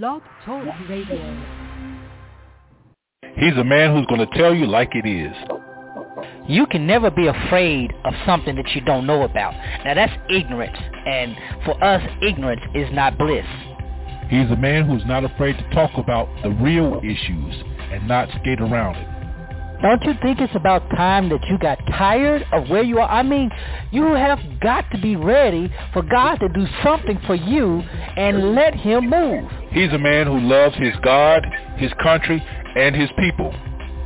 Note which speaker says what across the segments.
Speaker 1: Blog Talk Radio.
Speaker 2: He's a man who's going to tell you like it is.
Speaker 3: You can never be afraid of something that you don't know about. Now that's ignorance, and for us, ignorance is not bliss.
Speaker 2: He's a man who's not afraid to talk about the real issues and not skate around it.
Speaker 3: Don't you think it's about time that you got tired of where you are? I mean, you have got to be ready for God to do something for you and let him move.
Speaker 2: He's a man who loves his God, his country, and his people.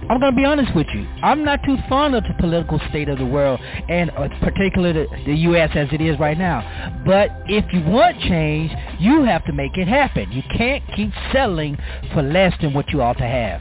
Speaker 4: I'm going to be honest with you. I'm not too fond of the political state of the world, and uh, particularly the, the U.S. as it is right now. But if you want change, you have to make it happen. You can't keep settling for less than what you ought to have.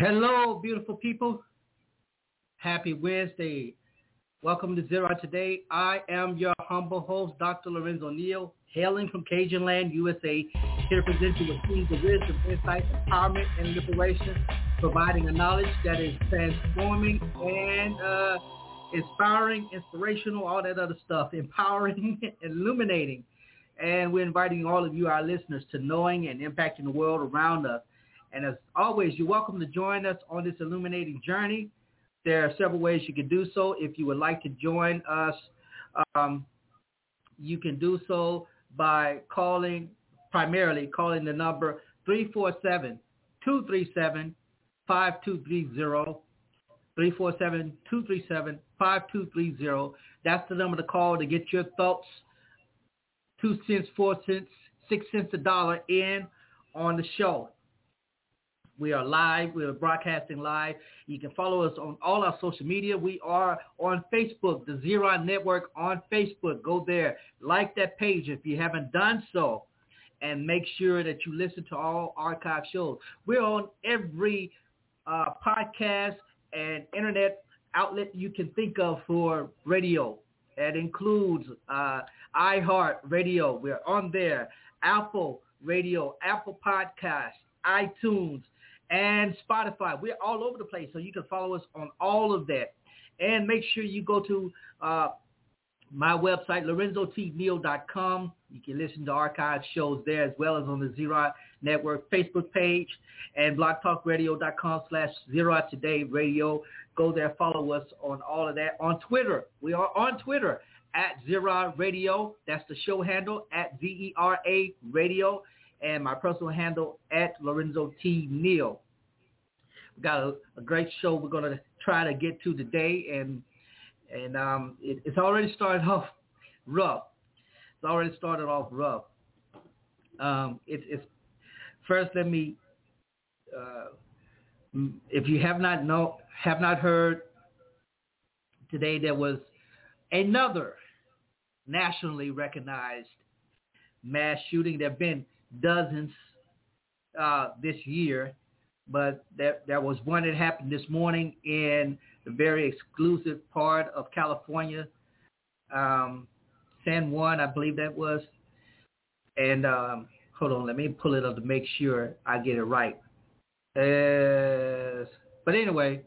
Speaker 5: Hello, beautiful people. Happy Wednesday. Welcome to Zera Today. I am your humble host, Dr. Lorenzo Neal, hailing from Cajun Land, USA, here to present you with of wisdom, insight, empowerment, and liberation, providing a knowledge that is transforming and uh, inspiring, inspirational, all that other stuff, empowering, illuminating. And we're inviting all of you, our listeners, to knowing and impacting the world around us and as always, you're welcome to join us on this illuminating journey. There are several ways you can do so. If you would like to join us, um, you can do so by calling, primarily calling the number 347-237-5230, 347-237-5230. That's the number to call to get your thoughts, two cents, four cents, six cents a dollar in on the show. We are live. We are broadcasting live. You can follow us on all our social media. We are on Facebook, the Zera Network on Facebook. Go there. Like that page if you haven't done so. And make sure that you listen to all archive shows. We're on every uh, podcast and internet outlet you can think of for radio. That includes uh, iHeart Radio. We're on there. Apple Radio, Apple Podcasts, iTunes, and Spotify. We're all over the place, so you can follow us on all of that. And make sure you go to uh, my website, lorenzotneal.com. You can listen to archive shows there as well as on the Zera Network Facebook page and blogtalkradio.com slash Zera Today Radio. Go there, follow us on all of that. On Twitter, we are on Twitter at Zera Radio. That's the show handle at Z-E-R-A Radio and my personal handle at Lorenzo T. Neal. We've got a, a great show we're going to try to get to today, and and um, it, it's already started off rough. It's already started off rough. Um, it, it's first. Let me, uh, if you have not know, have not heard today, there was another nationally recognized mass shooting. There have been dozens uh, this year, but there, there was one that happened this morning in the very exclusive part of California, um, San Juan, I believe that was. And um, hold on, let me pull it up to make sure I get it right. Uh, but anyway,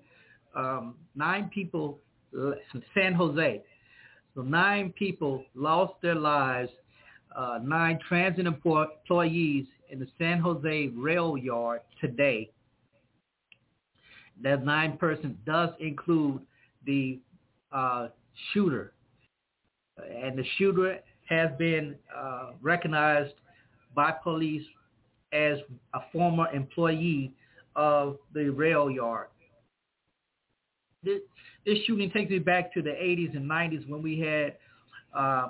Speaker 5: um, nine people, San Jose. So nine people lost their lives uh, nine transit employees in the San Jose rail yard today. That nine person does include the uh, shooter. And the shooter has been uh, recognized by police as a former employee of the rail yard. This, this shooting takes me back to the 80s and 90s when we had uh,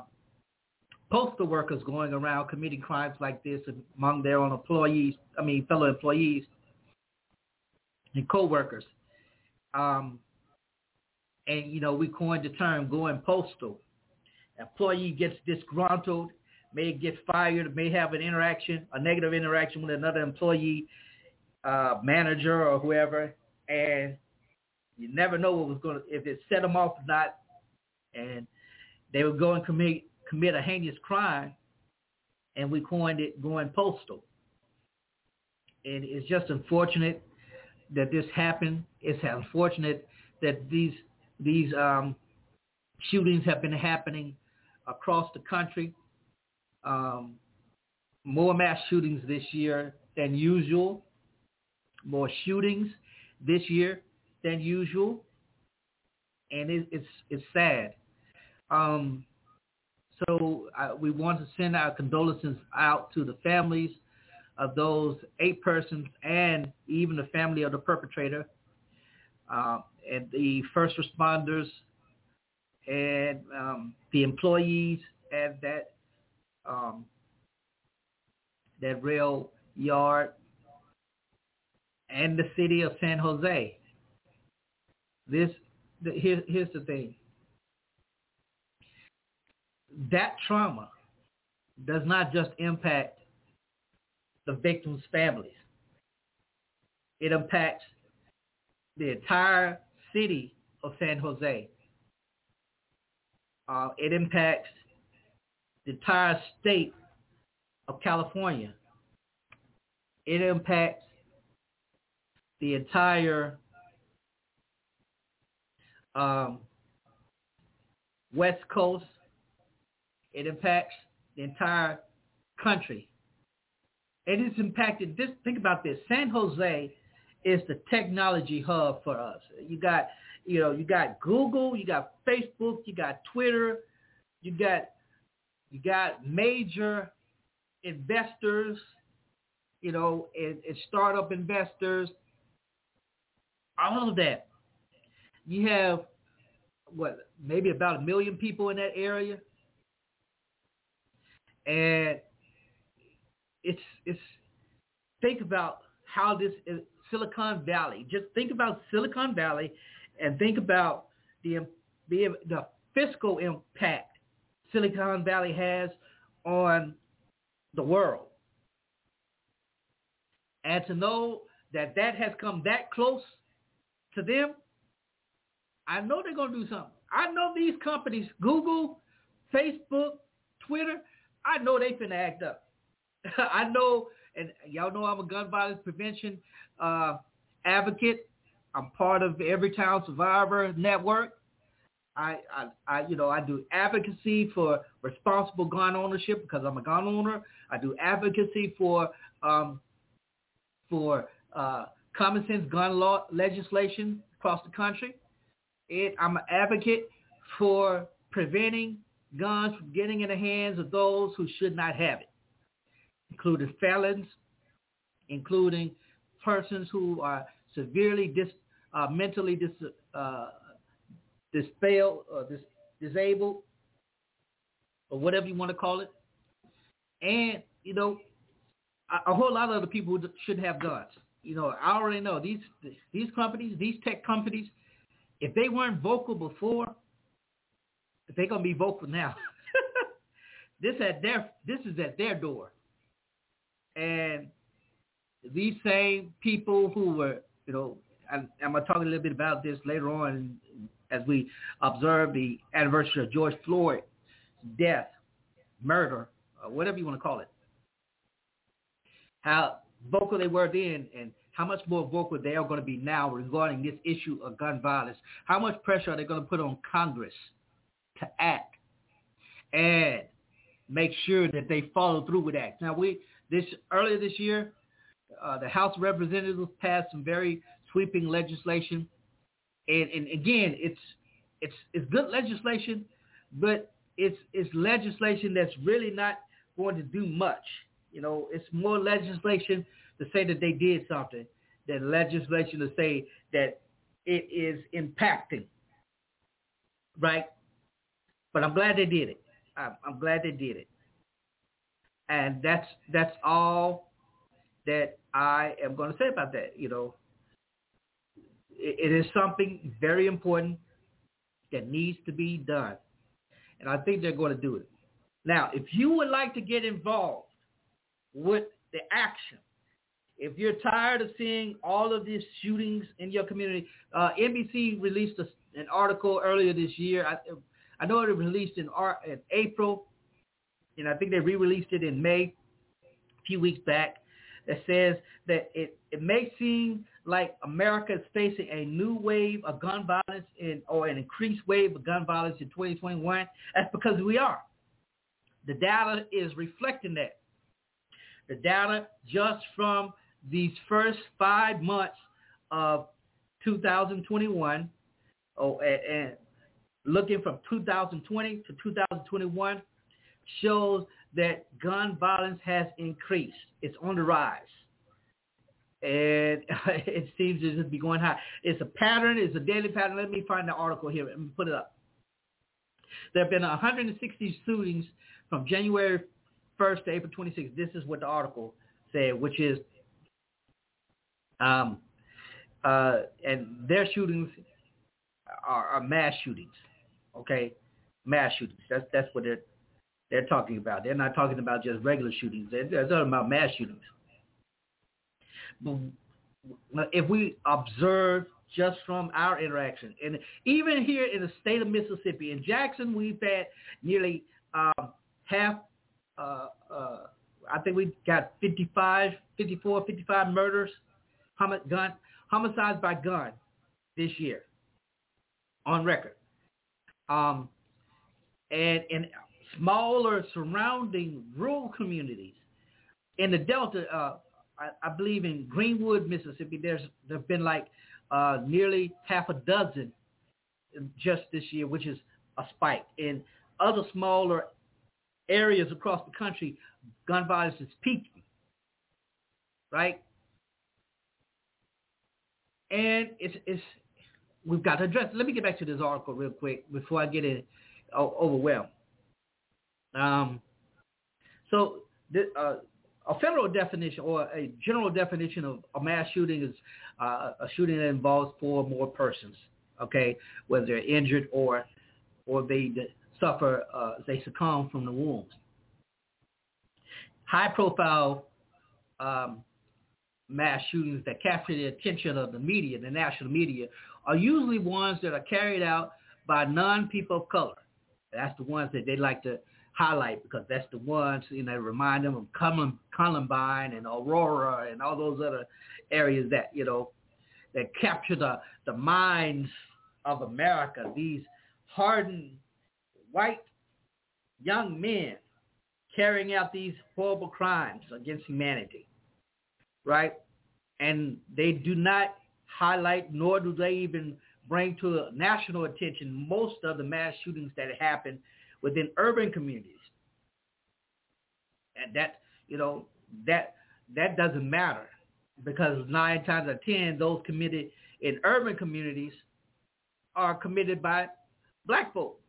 Speaker 5: postal workers going around committing crimes like this among their own employees, I mean fellow employees and co-workers. Um, and, you know, we coined the term going postal. Employee gets disgruntled. may get fired, may have an interaction, a negative interaction with another employee, uh, manager or whoever, and you never know what was going to, if it set them off or not, and they would go and commit commit a heinous crime, and we coined it going postal. And it's just unfortunate that this happened. It's unfortunate that these these um, shootings have been happening across the country. Um, more mass shootings this year than usual. More shootings this year than usual, and it, it's it's sad. Um, so uh, we want to send our condolences out to the families of those eight persons and even the family of the perpetrator uh, and the first responders and um, the employees at that um, that rail yard and the city of San Jose. This the, here, here's the thing. That trauma does not just impact the victims' families. It impacts the entire city of San Jose. Uh, it impacts the entire state of California. It impacts the entire um, West Coast. It impacts the entire country. It is impacted. This, think about this. San Jose is the technology hub for us. You got, you know, you got Google, you got Facebook, you got Twitter, you got, you got major investors, you know, and, and startup investors, all of that. You have what, maybe about a million people in that area, and it's it's think about how this is Silicon Valley. Just think about Silicon Valley, and think about the the, the fiscal impact Silicon Valley has on the world. And to know that that has come that close to them, I know they're going to do something. I know these companies, Google, Facebook, Twitter, I know they finna act up. I know, and y'all know I'm a gun violence prevention uh, advocate. I'm part of the Everytown Survivor Network. I, I, I, you know, I do advocacy for responsible gun ownership because I'm a gun owner. I do advocacy for, um, for uh, common sense gun law legislation across the country. It, I'm an advocate for preventing guns from getting in the hands of those who should not have it, including felons, including persons who are severely dis, uh, mentally dis, uh, or dis, disabled or whatever you want to call it. And, you know, a, a whole lot of other people who should have guns. You know, I already know these these companies, these tech companies, if they weren't vocal before, they're gonna be vocal now. this at their this is at their door, and these same people who were, you know, I'm, I'm gonna talk a little bit about this later on as we observe the anniversary of George Floyd's death, murder, uh, whatever you want to call it. How vocal they were then and how much more vocal they are going to be now regarding this issue of gun violence. How much pressure are they going to put on Congress to act and make sure that they follow through with that. Now, we this earlier this year, uh, the House of Representatives passed some very sweeping legislation, and, and again, it's it's it's good legislation, but it's it's legislation that's really not going to do much. You know, it's more legislation to say that they did something than legislation to say that it is impacting. Right? But I'm glad they did it. I'm, glad they did it. And that's that's all that I am going to say about that. You know, it, it is something very important that needs to be done, and I think they're going to do it. Now, if you would like to get involved with the action, if you're tired of seeing all of these shootings in your community, uh, NBC released a, an article earlier this year. I, I know it released in, in April, and I think they re-released it in May, a few weeks back, that says that it, it may seem like America is facing a new wave of gun violence in, or an increased wave of gun violence in 2021. That's because we are. The data is reflecting that. The data just from these first five months of 2021, oh, and, and looking from 2020 to 2021 shows that gun violence has increased. It's on the rise. And it seems to just be going high. It's a pattern. It's a daily pattern. Let me find the article here and put it up. There have been 160 shootings from January 1st to April 26th. This is what the article said, which is, um, uh, and their shootings are, are mass shootings. Okay, mass shootings. That's that's what they're they're talking about. They're not talking about just regular shootings. They're, they're talking about mass shootings. But if we observe just from our interaction, and even here in the state of Mississippi, in Jackson, we've had nearly um, half. Uh, uh, I think we got 55, 54, 55 murders, gun, homicides by gun this year on record. Um, and in smaller surrounding rural communities, in the Delta, uh, I, I, believe in Greenwood, Mississippi, there's there've been like uh, nearly half a dozen just this year, which is a spike. In other smaller areas across the country, gun violence is peaking, right? And it's, it's we've got to address. Let me get back to this article real quick before I get it overwhelmed. Um, so the, uh, a federal definition or a general definition of a mass shooting is uh, a shooting that involves four or more persons. Okay, whether they're injured or or they suffer, uh, they succumb from the wounds. High-profile um, mass shootings that capture the attention of the media, the national media, are usually ones that are carried out by non-people of color. That's the ones that they like to highlight because that's the ones, you know, remind them of Columbine and Aurora and all those other areas that, you know, that capture the, the minds of America, these hardened white young men carrying out these horrible crimes against humanity, right? And they do not highlight, nor do they even bring to national attention most of the mass shootings that happen within urban communities. And that, you know, that that doesn't matter because nine times out of ten, those committed in urban communities are committed by black folk.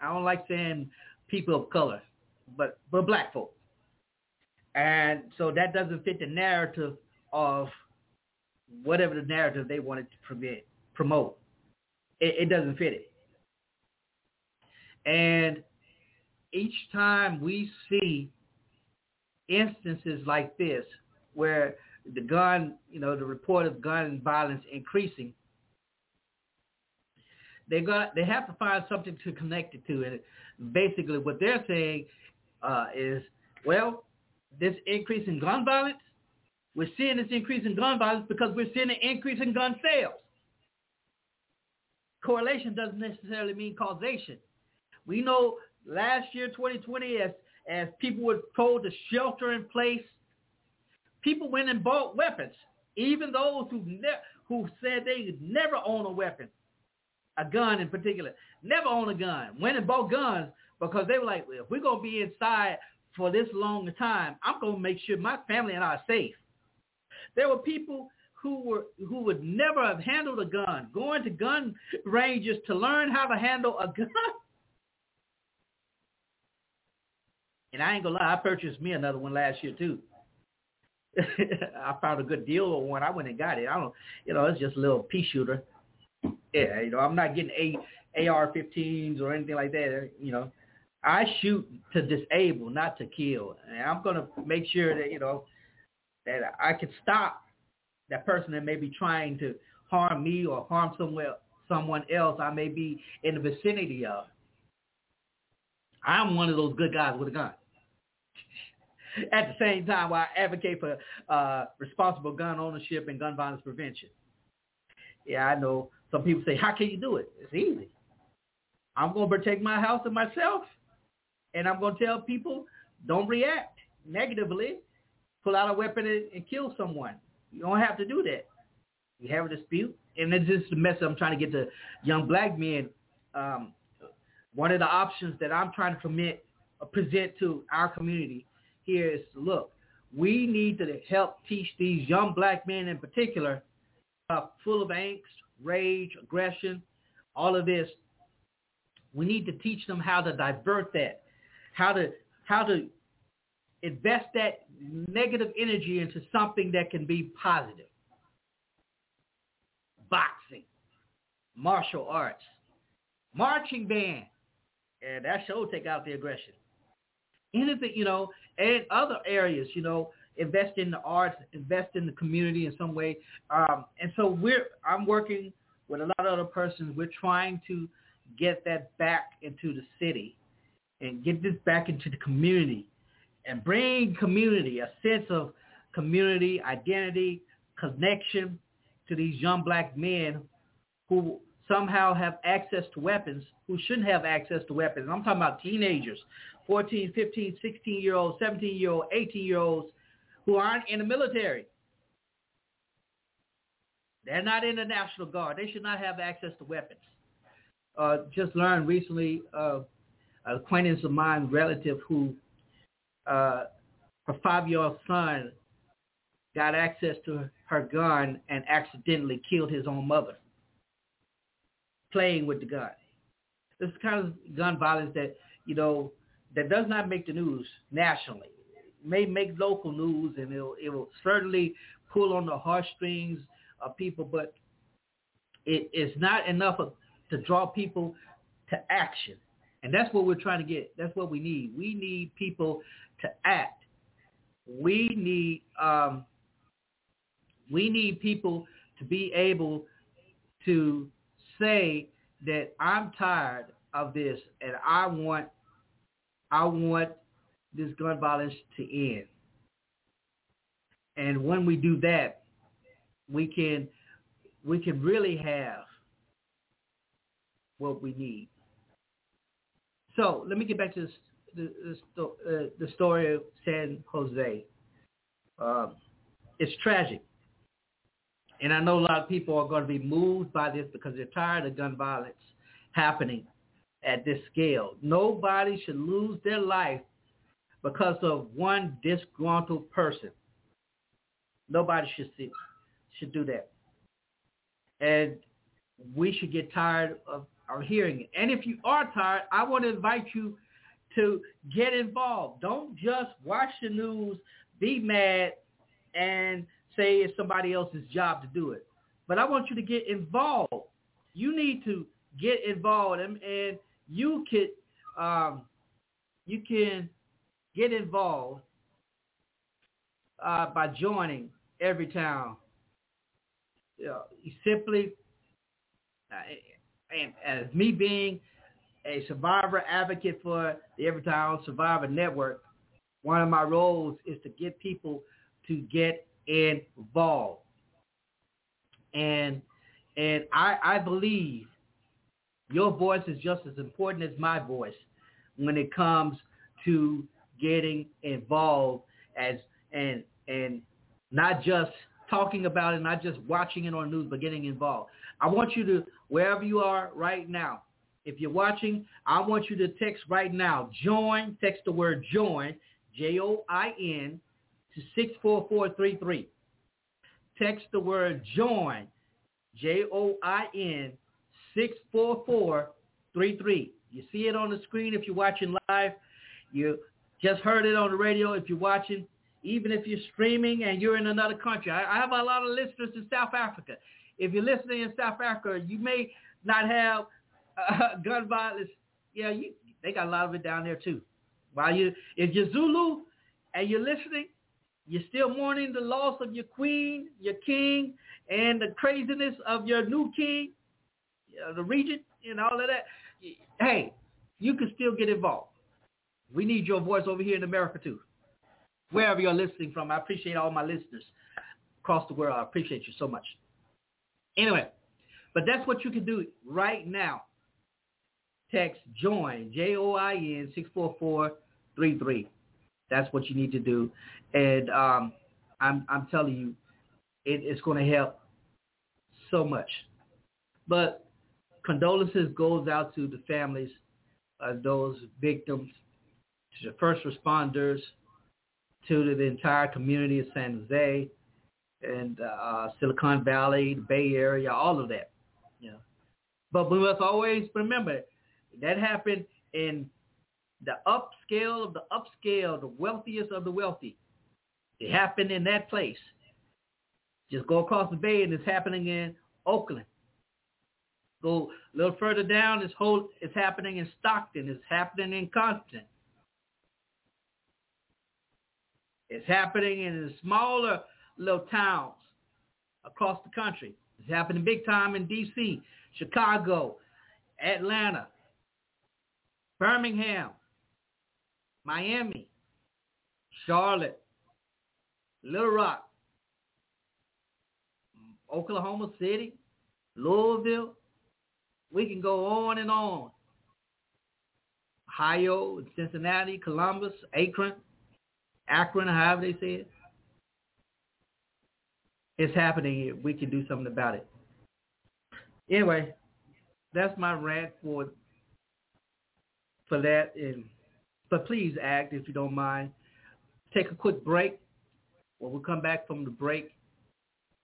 Speaker 5: I don't like saying people of color, but but black folk. And so that doesn't fit the narrative of whatever the narrative they wanted to promote. promote. It, it doesn't fit it. And each time we see instances like this where the gun, you know, the report of gun violence increasing, they got they have to find something to connect it to. And basically what they're saying uh, is, well, this increase in gun violence, we're seeing this increase in gun violence because we're seeing an increase in gun sales. Correlation doesn't necessarily mean causation. We know last year, 2020, as as people were told to shelter in place, people went and bought weapons. Even those who ne- who said they never own a weapon, a gun in particular, never own a gun, went and bought guns because they were like, well, if we're gonna be inside for this long time, I'm gonna make sure my family and I are safe. There were people who were who would never have handled a gun, going to gun ranges to learn how to handle a gun. And I ain't gonna lie, I purchased me another one last year too. I found a good deal on one. I went and got it. I don't, you know, it's just a little pea shooter. Yeah, you know, I'm not getting a AR-15s or anything like that. You know, I shoot to disable, not to kill. And I'm going to make sure that, you know, that I can stop that person that may be trying to harm me or harm somewhere, someone else I may be in the vicinity of. I'm one of those good guys with a gun. At the same time, I advocate for uh, responsible gun ownership and gun violence prevention. Yeah, I know some people say, how can you do it? It's easy. I'm going to protect my house and myself, and I'm going to tell people, don't react negatively. Pull out a weapon and, and kill someone. You don't have to do that. You have a dispute, and it's just the message I'm trying to get to young black men. Um, one of the options that I'm trying to uh, present to our community here is, look, we need to help teach these young black men in particular, uh, full of angst, rage, aggression, all of this. We need to teach them how to divert that, how to how to invest that negative energy into something that can be positive. Boxing, martial arts, marching band, and that should take out the aggression. Anything, you know, and other areas, you know, invest in the arts, invest in the community in some way. Um, and so we're, I'm working with a lot of other persons. We're trying to get that back into the city and get this back into the community and bring community, a sense of community, identity, connection to these young black men who somehow have access to weapons who shouldn't have access to weapons. I'm talking about teenagers, 14, 15, 16 year olds, 17 year olds, 18 year olds who aren't in the military. They're not in the National Guard. They should not have access to weapons. Uh, just learned recently, uh, acquaintance of mine, relative who uh, her five-year-old son got access to her gun and accidentally killed his own mother playing with the gun. This is kind of gun violence that, you know, that does not make the news nationally. It may make local news and it'll, it will certainly pull on the heartstrings of people, but it is not enough of, to draw people to action. And that's what we're trying to get. That's what we need. We need people to act. We need um, we need people to be able to say that I'm tired of this and I want I want this gun violence to end. And when we do that, we can we can really have what we need. So let me get back to this, the, the, uh, the story of San Jose. Um, it's tragic. And I know a lot of people are going to be moved by this because they're tired of gun violence happening at this scale. Nobody should lose their life because of one disgruntled person. Nobody should see, should do that. And we should get tired of are hearing it. And if you are tired, I want to invite you to get involved. Don't just watch the news, be mad, and say it's somebody else's job to do it. But I want you to get involved. You need to get involved, and, and you could um, you can get involved uh, by joining Everytown. You, know, you simply uh, and as me being a survivor advocate for the Every Everytown Survivor Network, one of my roles is to get people to get involved. And and I, I believe your voice is just as important as my voice when it comes to getting involved as and and not just talking about it, not just watching it on news, but getting involved. I want you to, wherever you are right now, if you're watching, I want you to text right now. Join, text the word join, J-O-I-N, to 64433. Text the word join, J-O-I-N, 64433. You see it on the screen if you're watching live. You just heard it on the radio if you're watching even if you're streaming and you're in another country. I, I have a lot of listeners in South Africa. If you're listening in South Africa, you may not have uh, gun violence. Yeah, you They got a lot of it down there too. While you, if you're Zulu and you're listening, you're still mourning the loss of your queen, your king, and the craziness of your new king, uh, the regent, and all of that. Hey, you can still get involved. We need your voice over here in America too. Wherever you're listening from, I appreciate all my listeners across the world. I appreciate you so much. Anyway, but that's what you can do right now. Text join J O I N six four four three three. That's what you need to do, and um, I'm I'm telling you, it, it's going to help so much. But condolences goes out to the families of those victims, to the first responders, to the entire community of San Jose and uh, Silicon Valley, the Bay Area, all of that. You know. But we must always remember that happened in the upscale of the upscale, the wealthiest of the wealthy. It happened in that place. Just go across the bay and it's happening in Oakland. Go a little further down, it's, whole, it's happening in Stockton. It's happening in Compton. It's happening in the smaller little towns across the country. It's happening big time in D.C., Chicago, Atlanta, Birmingham, Miami, Charlotte, Little Rock, Oklahoma City, Louisville. We can go on and on. Ohio, Cincinnati, Columbus, Akron, Akron, however they say it. It's happening. We can do something about it. Anyway, that's my rant for for that. And but please act if you don't mind. Take a quick break. When we come back from the break,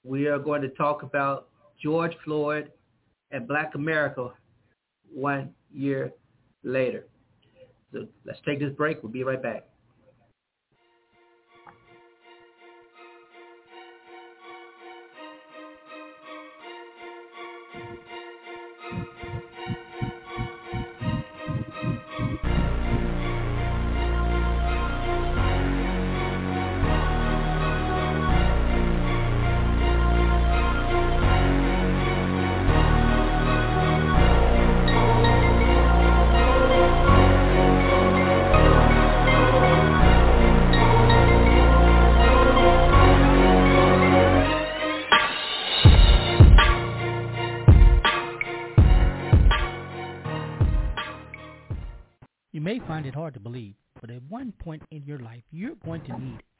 Speaker 5: we are going to talk about George Floyd and Black America one year later. So let's take this break. We'll be right back.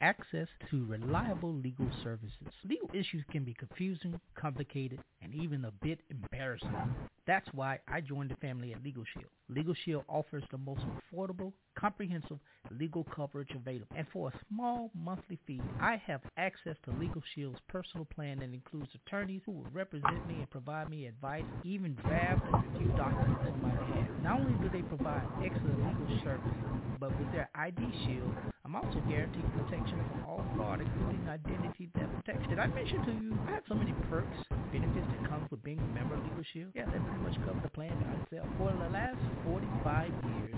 Speaker 4: Access to reliable legal services. Legal issues can be confusing, complicated, and even a bit embarrassing. That's why I joined the family at Legal Shield. Legal Shield offers the most affordable, comprehensive legal coverage available. And for a small monthly fee, I have access to Legal Shield's personal plan that includes attorneys who will represent me and provide me advice, even draft and review documents on my behalf. Not only do they provide excellent legal services, but with their ID Shield, I'm also guaranteed protection from all fraud, including identity theft protection. Did I mention to you I have so many perks, and benefits that come with being a member of Legal Shield? Yeah, that pretty much covers the plan itself. For the last 45 years,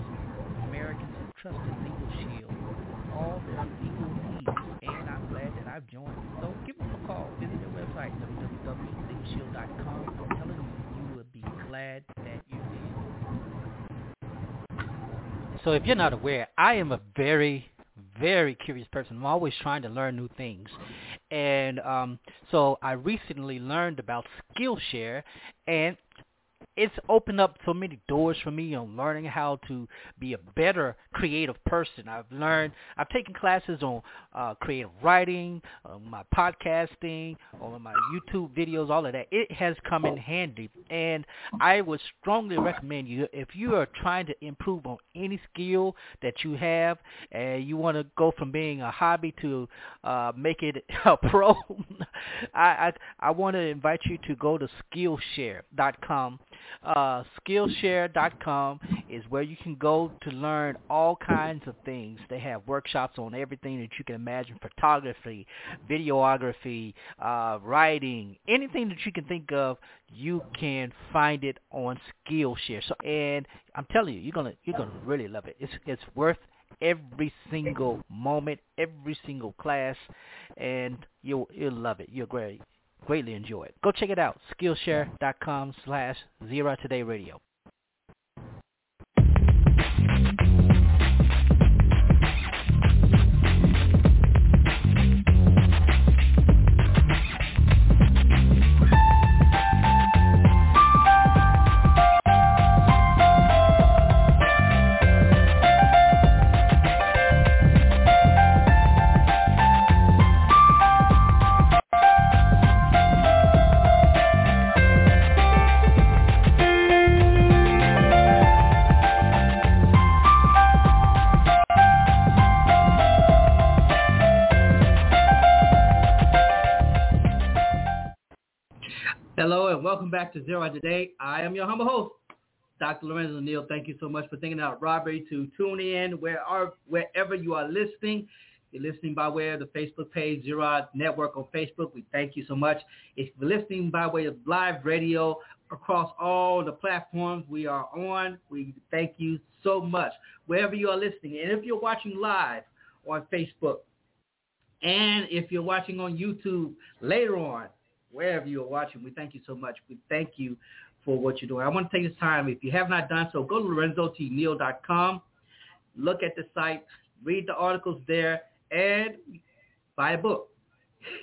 Speaker 4: Americans have trusted Legal Shield with all their legal needs, and I'm glad that I've joined. So give them a call. Visit their website, www.legalshield.com. I'm telling you, you will be glad that you did.
Speaker 3: So if you're not aware, I am a very very curious person. I'm always trying to learn new things. And um, so I recently learned about Skillshare, and it's opened up so many doors for me on learning how to be a better creative person. I've learned, I've taken classes on uh, creative writing, on my podcasting, on my YouTube videos, all of that. It has come in handy, and I would strongly recommend you if you are trying to improve on any skill that you have, and you want to go from being a hobby to uh, make it a pro. I I, I want to invite you to go to Skillshare.com Uh, Skillshare.com is where you can go to learn all kinds of things. They have workshops on everything that you can imagine, photography, videography, uh, writing, anything that you can think of, you can find it on Skillshare. So, and I'm telling you, you're gonna you're gonna really love it. It's it's worth every single moment, every single class, and you'll you'll love it. You'll great, greatly enjoy it. Go check it out. Skillshare.com slash Zera Today Radio.
Speaker 5: To Zera Today. I am your humble host, Dr. Lorenzo Neal. Thank you so much for thinking out robbery to tune in where are, wherever you are listening. You're listening by way of the Facebook page, Zera Network on Facebook. We thank you so much. If you're listening by way of live radio across all the platforms we are on, we thank you so much. Wherever you are listening, and if you're watching live on Facebook, and if you're watching on YouTube later on, wherever you are watching, we thank you so much. We thank you for what you're doing. I want to take this time, if you have not done so, go to lorenzotneal.com, look at the site, read the articles there, and buy a book.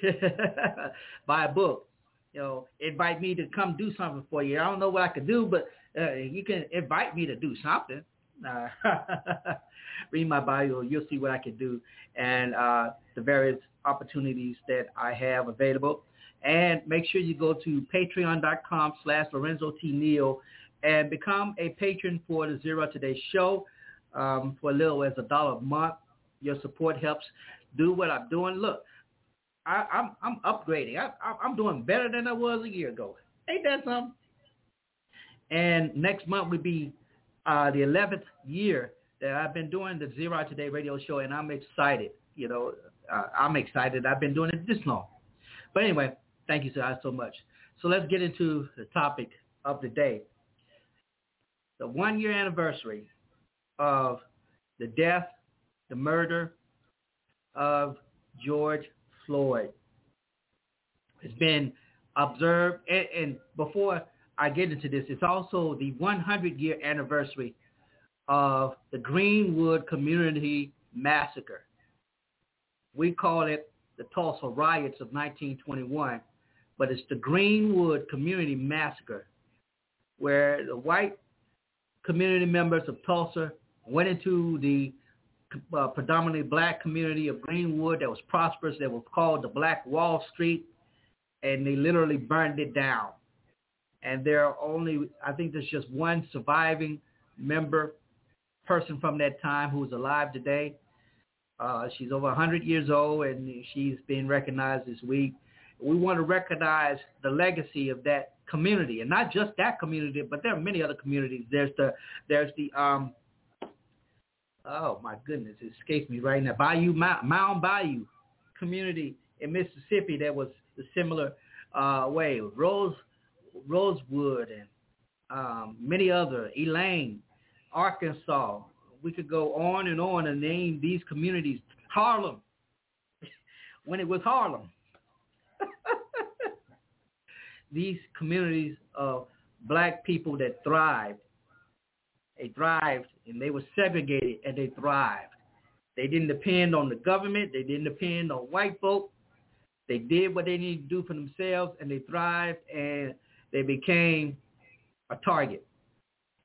Speaker 5: buy a book. You know, invite me to come do something for you. I don't know what I could do, but uh, you can invite me to do something. Uh, read my bio. You'll see what I can do and uh, the various opportunities that I have available. And make sure you go to patreon.com slash Lorenzo T. Neal and become a patron for the Zera Today show um, for a little as a dollar a month. Your support helps do what I'm doing. Look, I, am I'm, I'm upgrading. I, I'm doing better than I was a year ago. Ain't that something? And next month will be uh, the 11th year that I've been doing the Zera Today radio show, and I'm excited. You know, uh, I'm excited. I've been doing it this long. But anyway, Thank you guys so much. So let's get into the topic of the day. The one year anniversary of the death, the murder of George Floyd. It's been observed, and, and before I get into this, it's also the 100 year anniversary of the Greenwood Community Massacre. We call it the Tulsa Riots of 1921 but it's the Greenwood Community Massacre, where the white community members of Tulsa went into the uh, predominantly black community of Greenwood that was prosperous, that was called the Black Wall Street, and they literally burned it down. And there are only, I think there's just one surviving member, person from that time who's alive today. Uh, she's over 100 years old, and she's being recognized this week we want to recognize the legacy of that community, and not just that community, but there are many other communities. There's the there's the um oh my goodness, it escapes me right now. Bayou Mound Bayou community in Mississippi that was a similar uh, way. Rose Rosewood and um, many other Elaine, Arkansas. We could go on and on and name these communities. Harlem, when it was Harlem these communities of black people that thrived. They thrived and they were segregated and they thrived. They didn't depend on the government. They didn't depend on white folk. They did what they needed to do for themselves and they thrived and they became a target.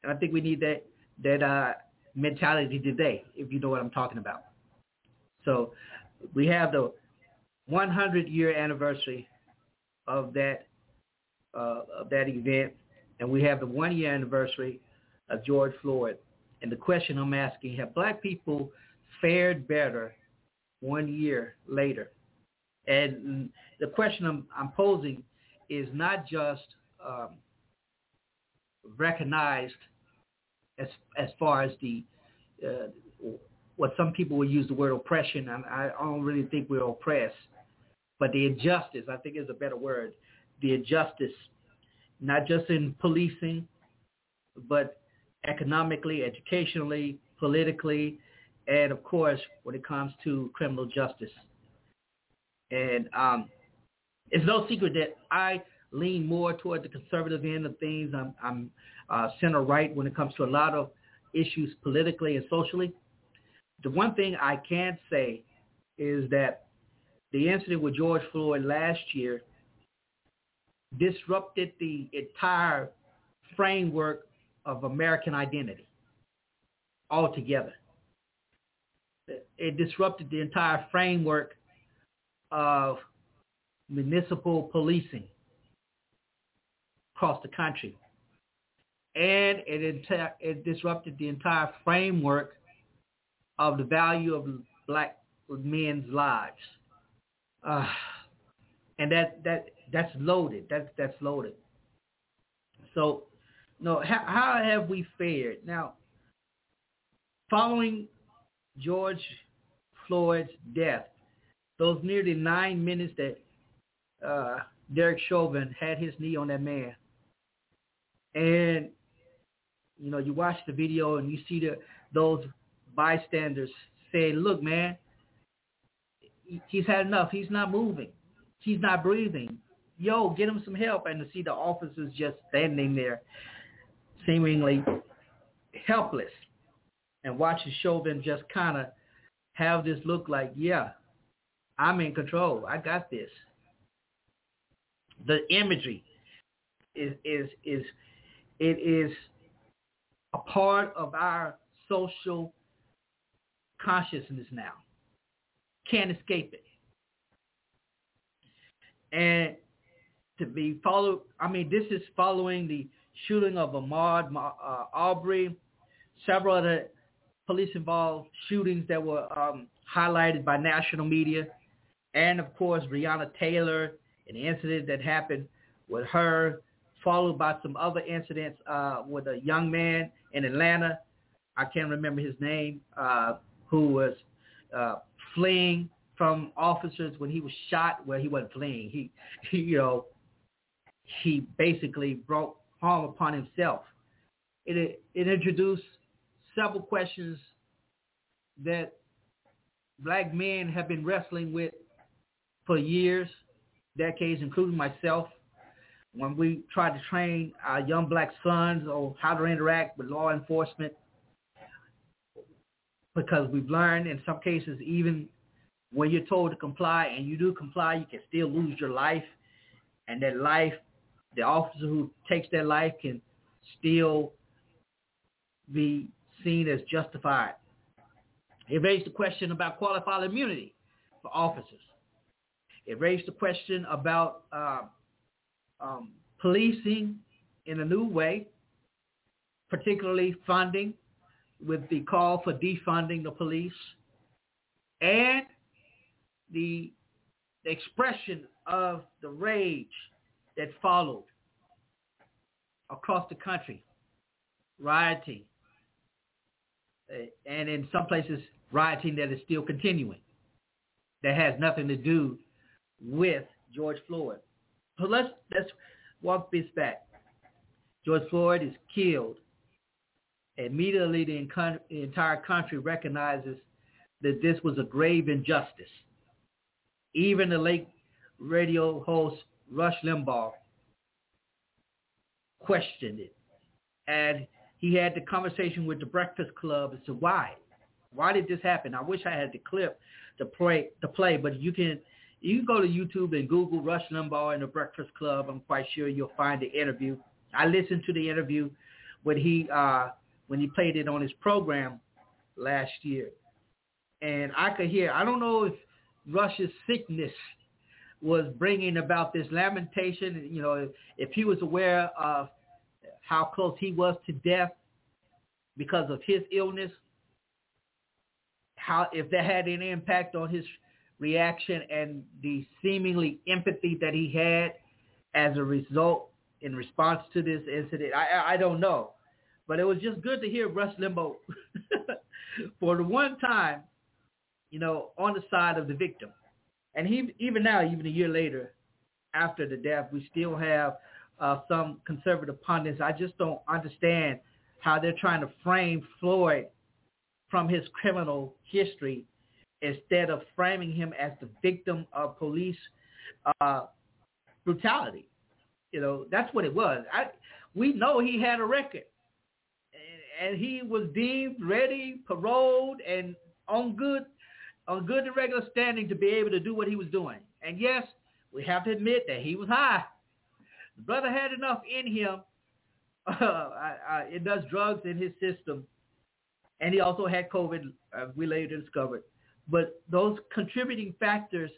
Speaker 5: And I think we need that that uh, mentality today, if you know what I'm talking about. So we have the 100 year anniversary of that uh, of that event, and we have the one year anniversary of George Floyd. And the question I'm asking, have black people fared better one year later? And the question I'm, I'm posing is not just um, recognized as as far as the uh, what some people would use the word oppression. I, I don't really think we're oppressed, but the injustice I think is a better word. The injustice, not just in policing, but economically, educationally, politically, and of course when it comes to criminal justice. And um, it's no secret that I lean more toward the conservative end of things. I'm, I'm uh, center right when it comes to a lot of issues politically and socially. The one thing I can say is that the incident with George Floyd last year disrupted the entire framework of American identity altogether. It disrupted the entire framework of municipal policing across the country. And it, it disrupted the entire framework of the value of black men's lives. Uh, and that, that, that's loaded. That's, that's loaded. So, no, how, how have we fared? Now, following George Floyd's death, those nearly nine minutes that uh, Derek Chauvin had his knee on that man, and you know you watch the video and you see the those bystanders say, "Look, man, he's had enough. He's not moving. He's not breathing. Yo, get him some help." And to see the officers just standing there, seemingly helpless, and watching Chauvin just kind of have this look like, "Yeah, I'm in control. I got this." The imagery is is is it is a part of our social consciousness now. Can't escape it. And to be followed, I mean, this is following the shooting of Ahmaud uh, Arbery, several other police-involved shootings that were um, highlighted by national media, and of course Breonna Taylor, an incident that happened with her followed by some other incidents uh, with a young man in Atlanta. I can't remember his name, uh, who was uh, fleeing from officers when he was shot. Well, he wasn't fleeing. He, he, you know, he basically brought harm upon himself. It, it introduced several questions that black men have been wrestling with for years, decades, including myself when we tried to train our young black sons on how to interact with law enforcement because we've learned in some cases even when you're told to comply and you do comply, you can still lose your life. And that life, the officer who takes their life can still be seen as justified. It raised the question about qualified immunity for officers. It raised the question about uh, um, policing in a new way, particularly funding with the call for defunding the police and the, the expression of the rage that followed across the country, rioting, uh, and in some places rioting that is still continuing that has nothing to do with George Floyd. So let's let's walk this back. George Floyd is killed. Immediately, the, the entire country recognizes that this was a grave injustice. Even the late radio host Rush Limbaugh questioned it. And he had the conversation with the Breakfast Club as to why. Why did this happen? I wish I had the clip to play, to play but you can you can go to YouTube and Google Rush Limbaugh and the Breakfast Club. I'm quite sure you'll find the interview. I listened to the interview when he uh, when he played it on his program last year, and I could hear. I don't know if Rush's sickness was bringing about this lamentation. You know, if, if he was aware of how close he was to death because of his illness, how if that had any impact on his reaction and the seemingly empathy that he had as a result in response to this incident. I, I don't know. But it was just good to hear Rush Limbaugh for the one time, you know, on the side of the victim. And he, even now, even a year later, after the death, we still have uh, some conservative pundits. I just don't understand how they're trying to frame Floyd from his criminal history instead of framing him as the victim of police uh, brutality. You know, that's what it was. I, we know he had a record, and, and he was deemed ready, paroled, and on good, on good and regular standing to be able to do what he was doing. And yes, we have to admit that he was high. The brother had enough in him. Uh, I, I, it does drugs in his system, and he also had COVID. Uh, we later discovered, but those contributing factors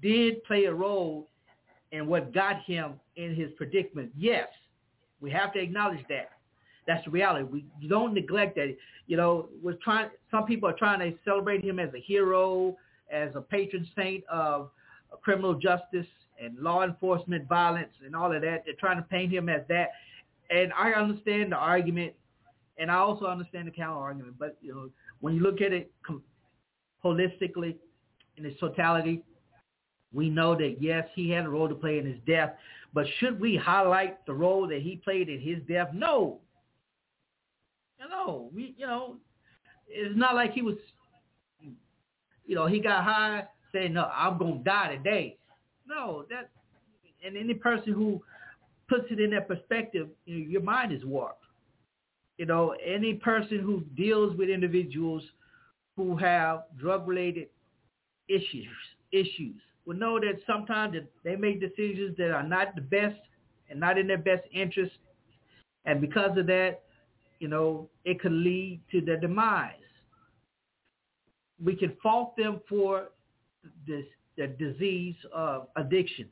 Speaker 5: did play a role in what got him in his predicament. Yes, we have to acknowledge that. That's the reality. We don't neglect that. You know, we're trying. Some people are trying to celebrate him as a hero, as a patron saint of criminal justice and law enforcement violence and all of that. They're trying to paint him as that. And I understand the argument, and I also understand the counter argument. But you know, when you look at it com- holistically in its totality, we know that yes, he had a role to play in his death, but should we highlight the role that he played in his death? No. No, we you know, it's not like he was you know, he got high saying, No, I'm gonna die today. No, that and any person who puts it in that perspective, you know, your mind is warped. You know, any person who deals with individuals who have drug-related issues, issues, will know that sometimes they make decisions that are not the best and not in their best interest. And because of that, you know, it could lead to their demise. We can fault them for this the disease of addiction.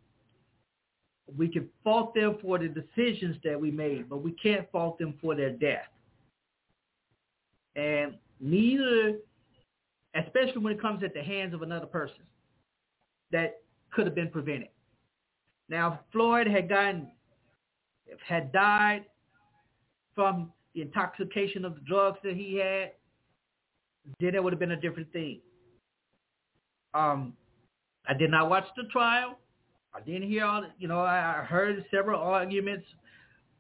Speaker 5: We can fault them for the decisions that we made, but we can't fault them for their death. And neither, especially when it comes at the hands of another person, that could have been prevented. Now, Floyd had gotten, had died from the intoxication of the drugs that he had, then it would have been a different thing. Um, I did not watch the trial. I didn't hear all, you know, I heard several arguments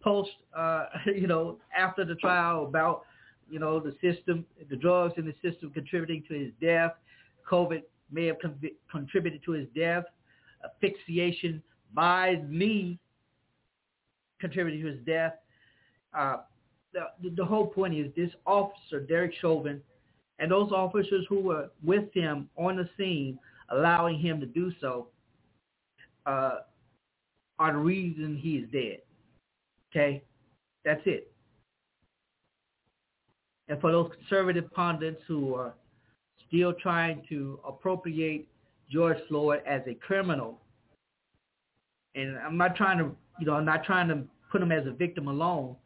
Speaker 5: post, uh, you know, after the trial about, you know, the system, the drugs in the system contributing to his death. COVID may have con- contributed to his death. Asphyxiation by me contributed to his death. Uh, the, the whole point is this officer, Derek Chauvin, and those officers who were with him on the scene, allowing him to do so, uh, are the reason he is dead. Okay? That's it. And for those conservative pundits who are still trying to appropriate George Floyd as a criminal, and I'm not trying to, you know, I'm not trying to put him as a victim alone,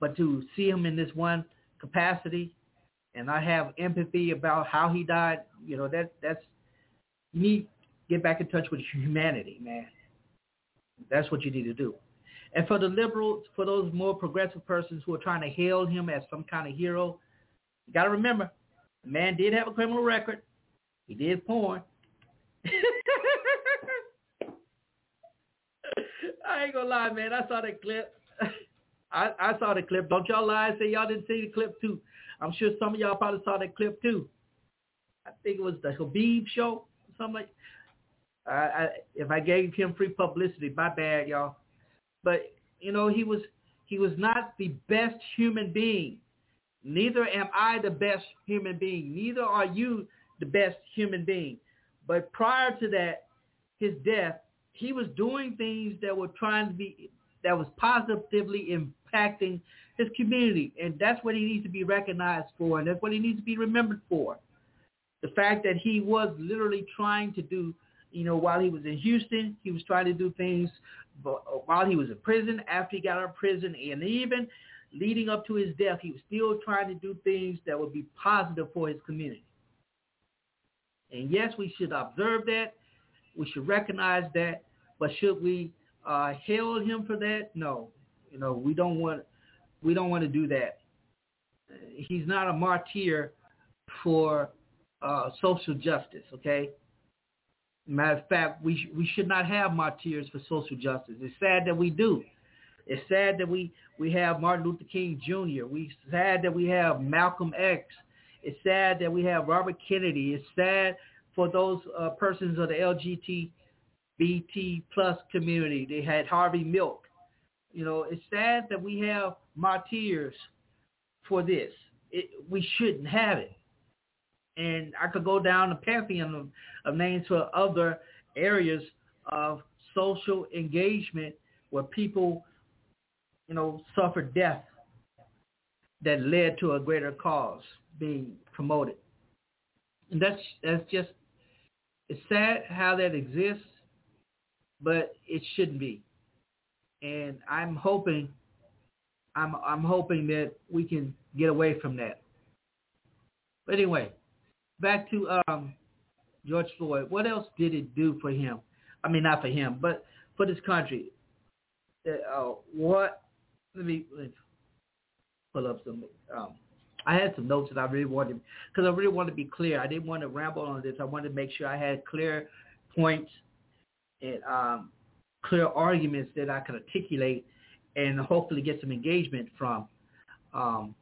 Speaker 5: but to see him in this one capacity and I have empathy about how he died, you know, that that's you need get back in touch with humanity, man. That's what you need to do. And for the liberals, for those more progressive persons who are trying to hail him as some kind of hero, you got to remember, the man did have a criminal record. He did porn. I ain't gonna lie, man. I saw that clip. I, I saw the clip. Don't y'all lie and say y'all didn't see the clip too. I'm sure some of y'all probably saw that clip too. I think it was the Habib show, something like. I, I, if I gave him free publicity, my bad, y'all. But you know, he was he was not the best human being. Neither am I the best human being. Neither are you the best human being. But prior to that, his death, he was doing things that were trying to be that was positively impacting his community. And that's what he needs to be recognized for. And that's what he needs to be remembered for. The fact that he was literally trying to do, you know, while he was in Houston, he was trying to do things while he was in prison, after he got out of prison, and even leading up to his death, he was still trying to do things that would be positive for his community. And yes, we should observe that. We should recognize that. But should we uh, hail him for that? No, you know we don't want we don't want to do that. He's not a martyr for uh, social justice. Okay. Matter of fact, we sh- we should not have martyrs for social justice. It's sad that we do. It's sad that we, we have Martin Luther King Jr. We sad that we have Malcolm X. It's sad that we have Robert Kennedy. It's sad for those uh, persons of the LGBT plus community. They had Harvey Milk. You know, it's sad that we have martyrs for this. It, we shouldn't have it. And I could go down the pantheon of, of names for other areas of social engagement where people you know, suffered death that led to a greater cause being promoted. And that's that's just it's sad how that exists, but it shouldn't be. And I'm hoping I'm I'm hoping that we can get away from that. But anyway, back to um, George Floyd. What else did it do for him? I mean, not for him, but for this country. Uh, what let me, let me pull up some. Um, I had some notes that I really wanted because I really wanted to be clear. I didn't want to ramble on this. I wanted to make sure I had clear points and um, clear arguments that I could articulate and hopefully get some engagement from. Um,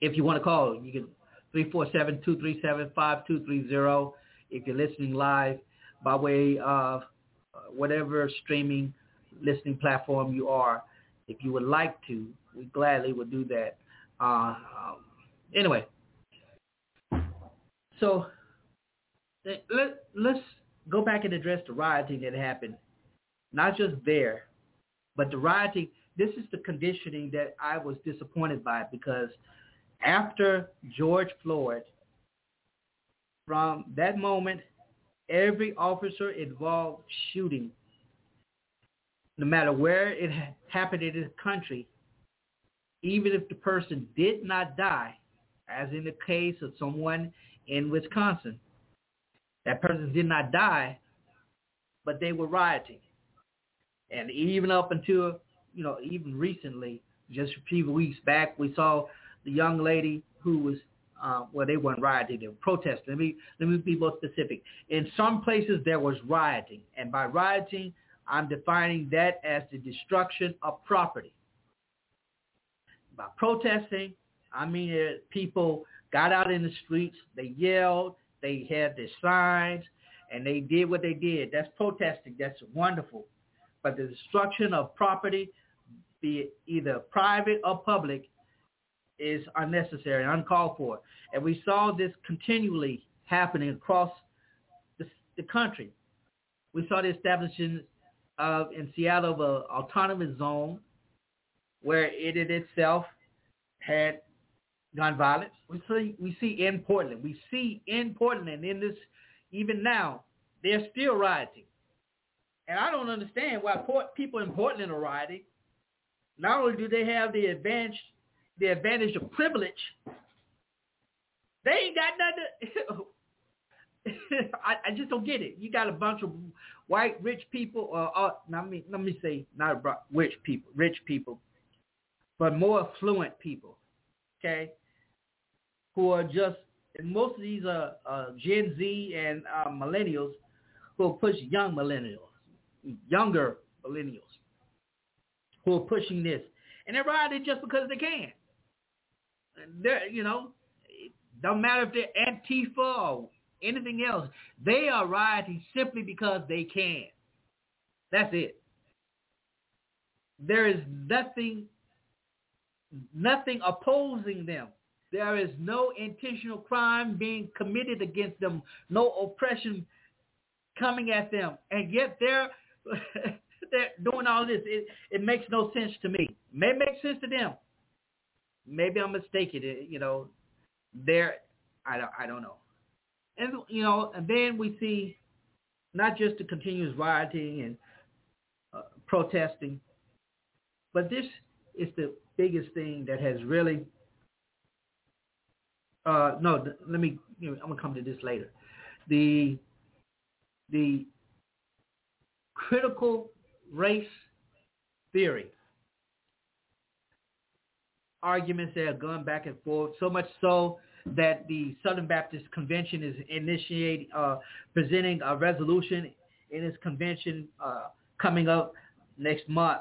Speaker 5: if you want to call, you can 347-237-5230 if you're listening live by way of uh, whatever streaming listening platform you are. If you would like to, we gladly would do that. Uh, um, anyway, so let, let's go back and address the rioting that happened. Not just there, but the rioting. This is the conditioning that I was disappointed by because after George Floyd, from that moment, every officer involved shooting no matter where it happened in this country, even if the person did not die, as in the case of someone in Wisconsin, that person did not die, but they were rioting. And even up until, you know, even recently, just a few weeks back, we saw the young lady who was, uh, well, they weren't rioting, they were protesting. Let me, let me be more specific. In some places, there was rioting. And by rioting, I'm defining that as the destruction of property. By protesting, I mean people got out in the streets, they yelled, they had their signs, and they did what they did. That's protesting. That's wonderful. But the destruction of property, be it either private or public, is unnecessary, uncalled for. And we saw this continually happening across the, the country. We saw the establishment of in Seattle of an autonomous zone where it in itself had gun violence. We see we see in Portland. We see in Portland and in this even now they're still rioting. And I don't understand why port, people in Portland are rioting. Not only do they have the advantage the advantage of privilege, they ain't got nothing. I, I just don't get it. You got a bunch of white rich people, or uh, let me let me say not rich people, rich people, but more affluent people, okay, who are just and most of these are uh, Gen Z and uh, millennials who push young millennials, younger millennials who are pushing this, and they're riding just because they can. They're you know, it don't matter if they're Antifa or anything else. They are rioting simply because they can. That's it. There is nothing, nothing opposing them. There is no intentional crime being committed against them, no oppression coming at them, and yet they're they're doing all this. It it makes no sense to me. May make sense to them. Maybe I'm mistaken. You know, they're I don't I don't know. And, you know, and then we see not just the continuous rioting and uh, protesting, but this is the biggest thing that has really, uh, no, let me, you know, I'm to come to this later. The, the critical race theory. Arguments that have gone back and forth, so much so that the Southern Baptist Convention is initiating, uh, presenting a resolution in its convention uh, coming up next month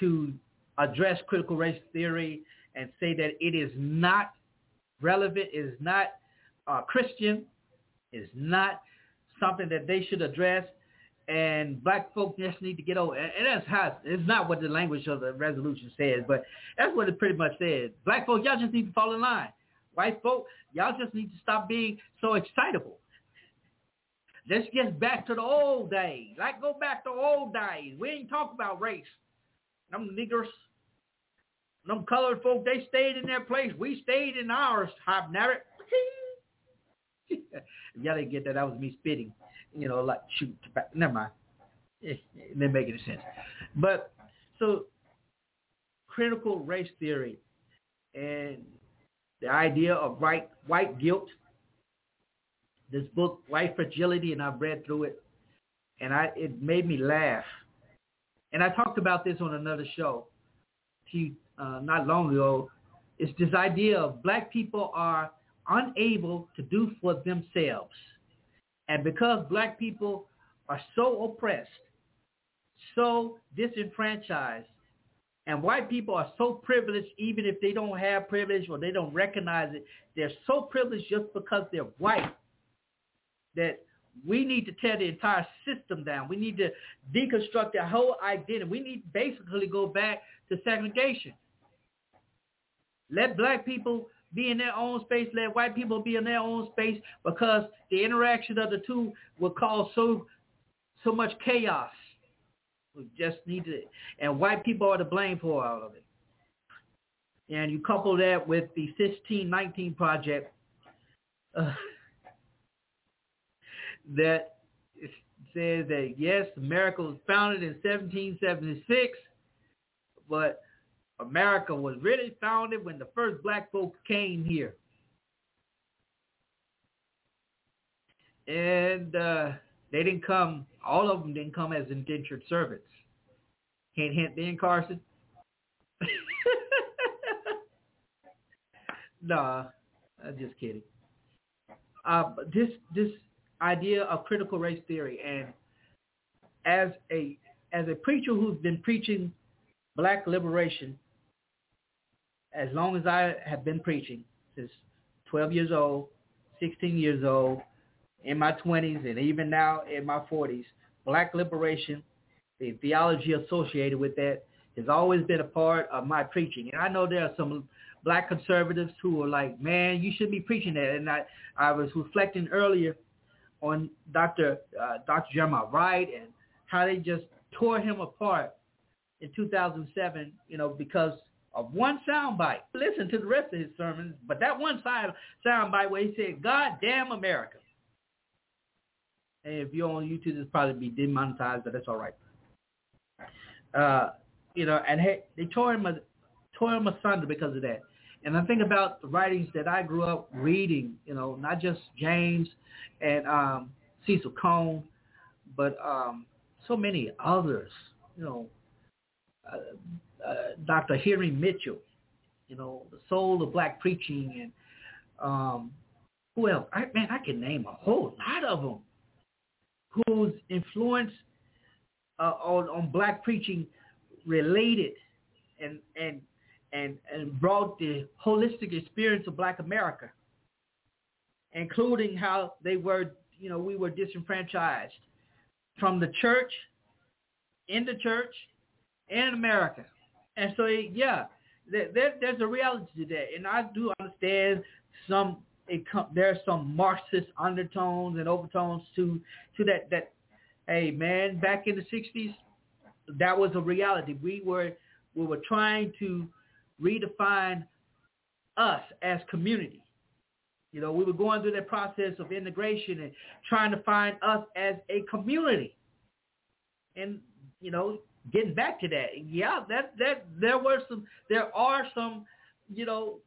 Speaker 5: to address critical race theory and say that it is not relevant, is not uh, Christian, is not something that they should address, and black folk just need to get over. And that's how it's not what the language of the resolution says, but that's what it pretty much says. Black folk, y'all just need to fall in line. White folk, y'all just need to stop being so excitable. Let's get back to the old days. Like go back to old days. We ain't talk about race. Them niggers, them colored folk, they stayed in their place. We stayed in ours. Hobnatter. Y'all didn't get that. That was me spitting. You know, like shoot. Never mind. It, it didn't make any sense. But so critical race theory and the idea of white white guilt. This book, White Fragility, and I've read through it, and I it made me laugh. And I talked about this on another show, uh, not long ago. It's this idea of black people are unable to do for themselves. And because black people are so oppressed, so disenfranchised, and white people are so privileged even if they don't have privilege or they don't recognize it, they're so privileged just because they're white that we need to tear the entire system down. We need to deconstruct their whole identity. We need to basically go back to segregation. Let black people be in their own space. Let white people be in their own space because the interaction of the two will cause so so much chaos. We just need to, and white people are to blame for all of it. And you couple that with the 1619 project uh, that says that yes, America was founded in 1776, but America was really founded when the first black folks came here. And uh, they didn't come, all of them didn't come as indentured servants. Hint, hint, Ben Carson. nah, I'm just kidding. Uh, this this idea of critical race theory, and as a as a preacher who's been preaching black liberation as long as I have been preaching, since 12 years old, 16 years old, in my 20s, and even now in my 40s, black liberation, the theology associated with that, has always been a part of my preaching. And I know there are some black conservatives who are like, man, you should be preaching that. And I, I was reflecting earlier on Dr. Uh, Dr. Jeremiah Wright and how they just tore him apart in 2007, you know, because of one soundbite. Listen to the rest of his sermons, but that one side soundbite where he said, God damn America. And if you're on YouTube, it's probably be demonetized, but that's all right. Uh, you know, and hey, they tore him, tore him asunder because of that. And I think about the writings that I grew up reading, you know, not just James and um, Cecil Cone, but um, so many others, you know, uh, Dr. Henry Mitchell, you know, the soul of black preaching, and um, who else? I, man, I can name a whole lot of them whose influence uh, on on black preaching related and and and and brought the holistic experience of Black America, including how they were, you know, we were disenfranchised from the church, in the church, in America. And so, yeah, there, there, there's a reality to that. And I do understand some, it com- there's some Marxist undertones and overtones to, to that, that, hey, man, back in the 60s, that was a reality. We were, we were trying to redefine us as community. You know, we were going through that process of integration and trying to find us as a community. And, you know, getting back to that, yeah, that that there were some, there are some, you know,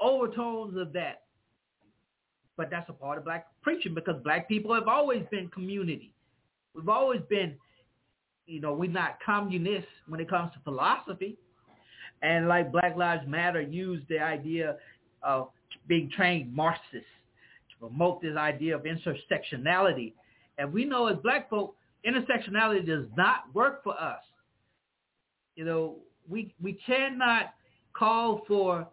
Speaker 5: overtones of that. But that's a part of black preaching because black people have always been community. We've always been, you know, we're not communists when it comes to philosophy. And like Black Lives Matter used the idea of being trained Marxists to promote this idea of intersectionality. And we know as black folk, intersectionality does not work for us. You know, we we cannot call for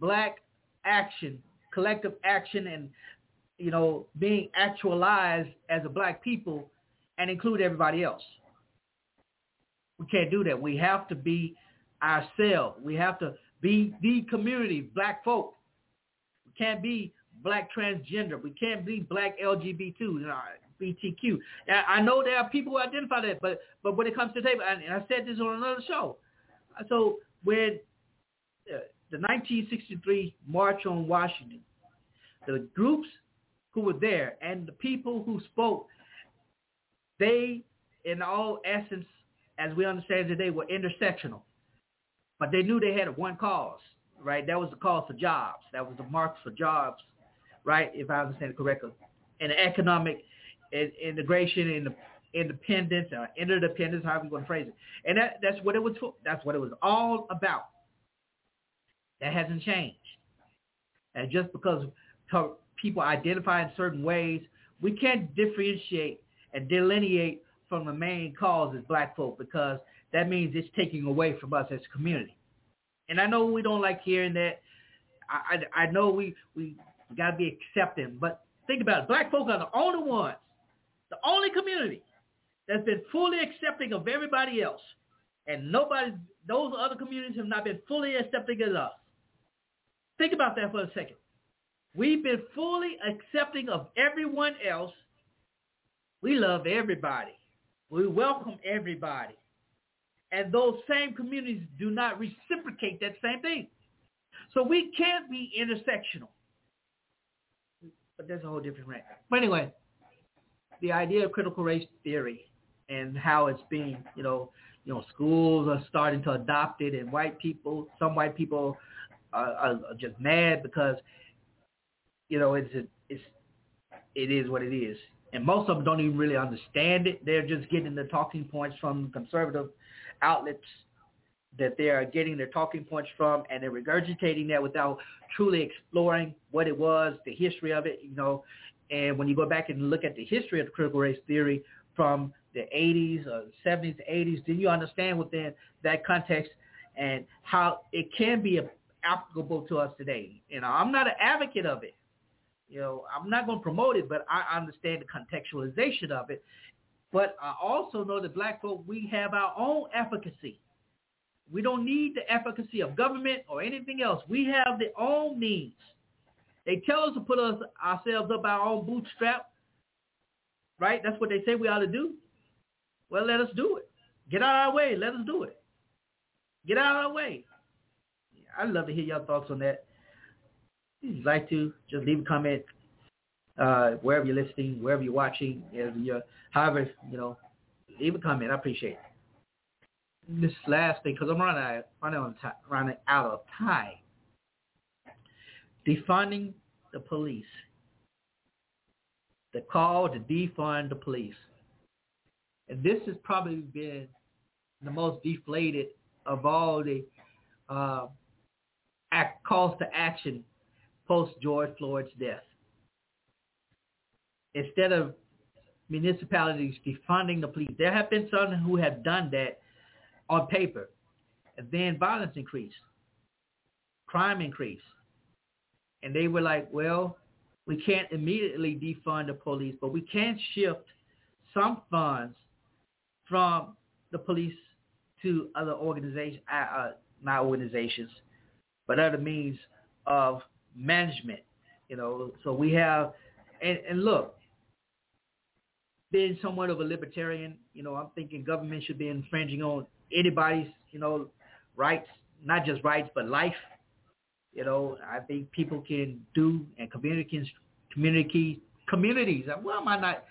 Speaker 5: black action, collective action and you know, being actualized as a black people and include everybody else. We can't do that. We have to be ourselves. We have to be the community, black folk. We can't be black transgender. We can't be black LGBT, BTQ. Now, I know there are people who identify that, but but when it comes to the table, and I said this on another show. So when uh, the 1963 March on Washington, the groups who were there and the people who spoke, they, in all essence, as we understand today, were intersectional. But they knew they had one cause, right? That was the cause for jobs. That was the marks for jobs, right? If I understand it correctly. And economic integration and independence or interdependence, however you want to phrase it. And that, that's what it was for. That's what it was all about. That hasn't changed. And just because people identify in certain ways, we can't differentiate and delineate from the main cause as black folk because that means it's taking away from us as a community. And I know we don't like hearing that. I, I, I know we, we got to be accepting, but think about it. Black folk are the only ones, the only community that's been fully accepting of everybody else. And nobody, those other communities have not been fully accepting of us. Think about that for a second. We've been fully accepting of everyone else. We love everybody. We welcome everybody. And those same communities do not reciprocate that same thing. So we can't be intersectional. But that's a whole different rant. But anyway, the idea of critical race theory and how it's being, you know, you know, schools are starting to adopt it, and white people, some white people are, are just mad because you know, it's it's it is what it is. And most of them don't even really understand it. They're just getting the talking points from conservative outlets that they are getting their talking points from, and they're regurgitating that without truly exploring what it was, the history of it, you know. And when you go back and look at the history of critical race theory from the 80s or 70s, 80s, then you understand within that context and how it can be applicable to us today. You know, I'm not an advocate of it. You know, I'm not going to promote it, but I understand the contextualization of it. But I also know that black folk, we have our own efficacy. We don't need the efficacy of government or anything else. We have the own means. They tell us to put us ourselves up our own bootstrap, right? That's what they say we ought to do. Well, let us do it. Get out of our way. Let us do it. Get out of our way. I'd love to hear your thoughts on that if you'd like to, just leave a comment uh, wherever you're listening, wherever you're watching, you're, however, you know, leave a comment. I appreciate it. This last thing, because I'm running out, running, out of time. Defunding the police. The call to defund the police. And this has probably been the most deflated of all the uh, act, calls to action post George Floyd's death. Instead of municipalities defunding the police, there have been some who have done that on paper. And then violence increased, crime increased. And they were like, well, we can't immediately defund the police, but we can shift some funds from the police to other organizations, uh, uh, not organizations, but other means of management. You know, so we have, and, and look, being somewhat of a libertarian, you know, I'm thinking government should be infringing on anybody's, you know, rights, not just rights, but life. You know, I think people can do and community community communities. Why am I not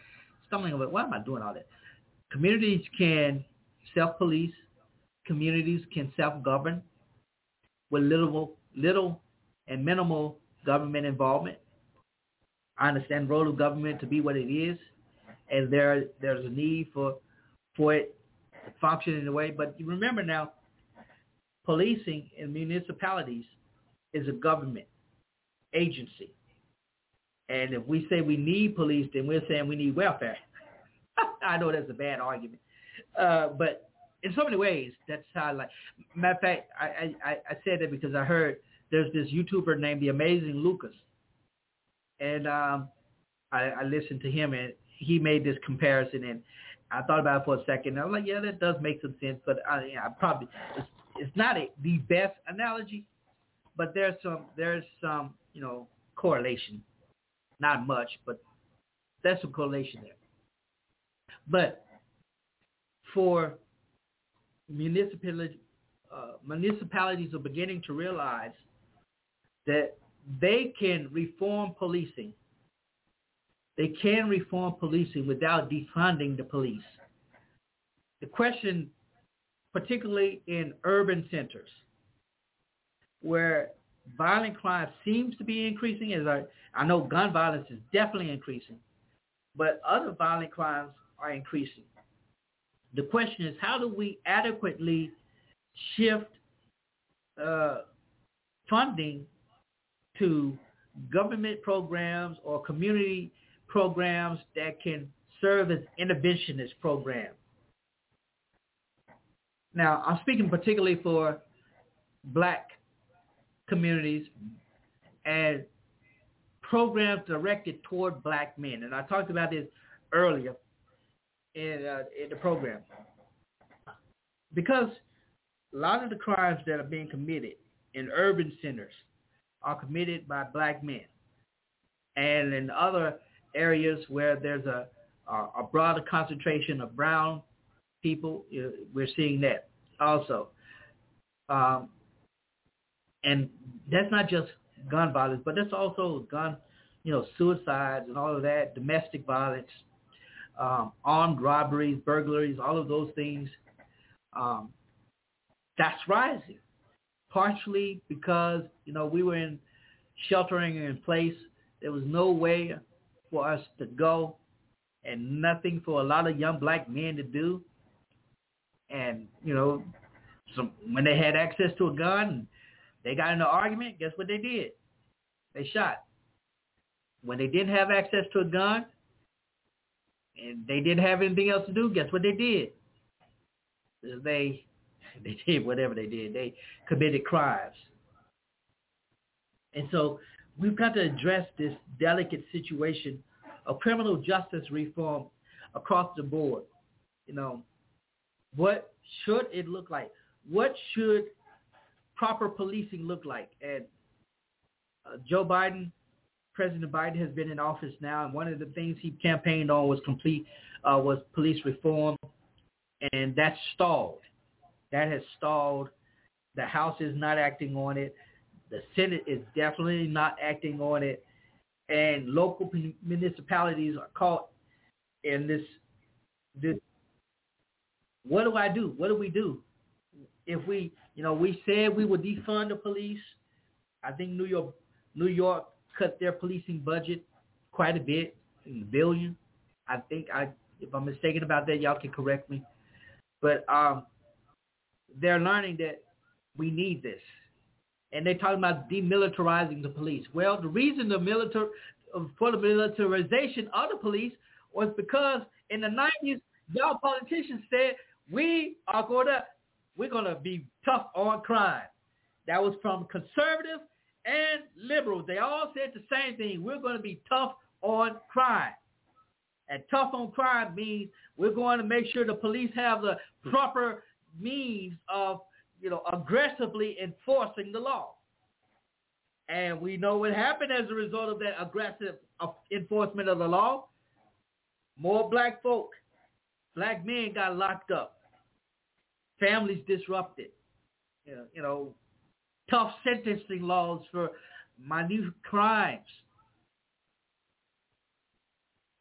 Speaker 5: stumbling over? Why am I doing all that? Communities can self-police. Communities can self-govern with little little and minimal government involvement. I understand the role of government to be what it is, and there there's a need for for it function in a way. But remember now, policing in municipalities is a government agency. And if we say we need police, then we're saying we need welfare. I know that's a bad argument. Uh, but in so many ways, that's how I like. Matter of fact, I, I, I said that because I heard there's this YouTuber named The Amazing Lucas. And um, I, I listened to him and he made this comparison and I thought about it for a second. I was like, yeah, that does make some sense, but I, I probably it's, it's not a, the best analogy, but there's some there's some you know correlation, not much, but there's some correlation there. But for municipalities, uh, municipalities are beginning to realize that they can reform policing they can reform policing without defunding the police. The question, particularly in urban centers, where violent crime seems to be increasing, as I, I know gun violence is definitely increasing, but other violent crimes are increasing. The question is, how do we adequately shift uh, funding to government programs or community programs that can serve as interventionist programs. Now, I'm speaking particularly for black communities and programs directed toward black men. And I talked about this earlier in, uh, in the program. Because a lot of the crimes that are being committed in urban centers are committed by black men. And in other areas where there's a, a broader concentration of brown people, we're seeing that also. Um, and that's not just gun violence, but that's also gun, you know, suicides and all of that, domestic violence, um, armed robberies, burglaries, all of those things. Um, that's rising, partially because you know we were in sheltering in place. There was no way for us to go and nothing for a lot of young black men to do. And, you know, some, when they had access to a gun, they got in an argument, guess what they did? They shot. When they didn't have access to a gun and they didn't have anything else to do, guess what they did? They they did whatever they did. They committed crimes. And so we've got to address this delicate situation of criminal justice reform across the board. You know, what should it look like? What should proper policing look like? And uh, Joe Biden, President Biden has been in office now, and one of the things he campaigned on was complete uh, was police reform, and that's stalled. That has stalled. The House is not acting on it. The Senate is definitely not acting on it, and local municipalities are caught in this. This. What do I do? What do we do? If we, you know, we said we would defund the police. I think New York, New York cut their policing budget quite a bit, in a billion. I think I, if I'm mistaken about that, y'all can correct me. But um, they're learning that we need this and they're talking about demilitarizing the police. Well, the reason the military for the militarization of the police was because in the 90s, y'all politicians said we are going to we're going to be tough on crime. That was from conservative and liberals. They all said the same thing. We're going to be tough on crime. And tough on crime means we're going to make sure the police have the proper means of you know, aggressively enforcing the law. And we know what happened as a result of that aggressive uh, enforcement of the law. More black folk, black men got locked up. Families disrupted. You know, tough sentencing laws for minute crimes.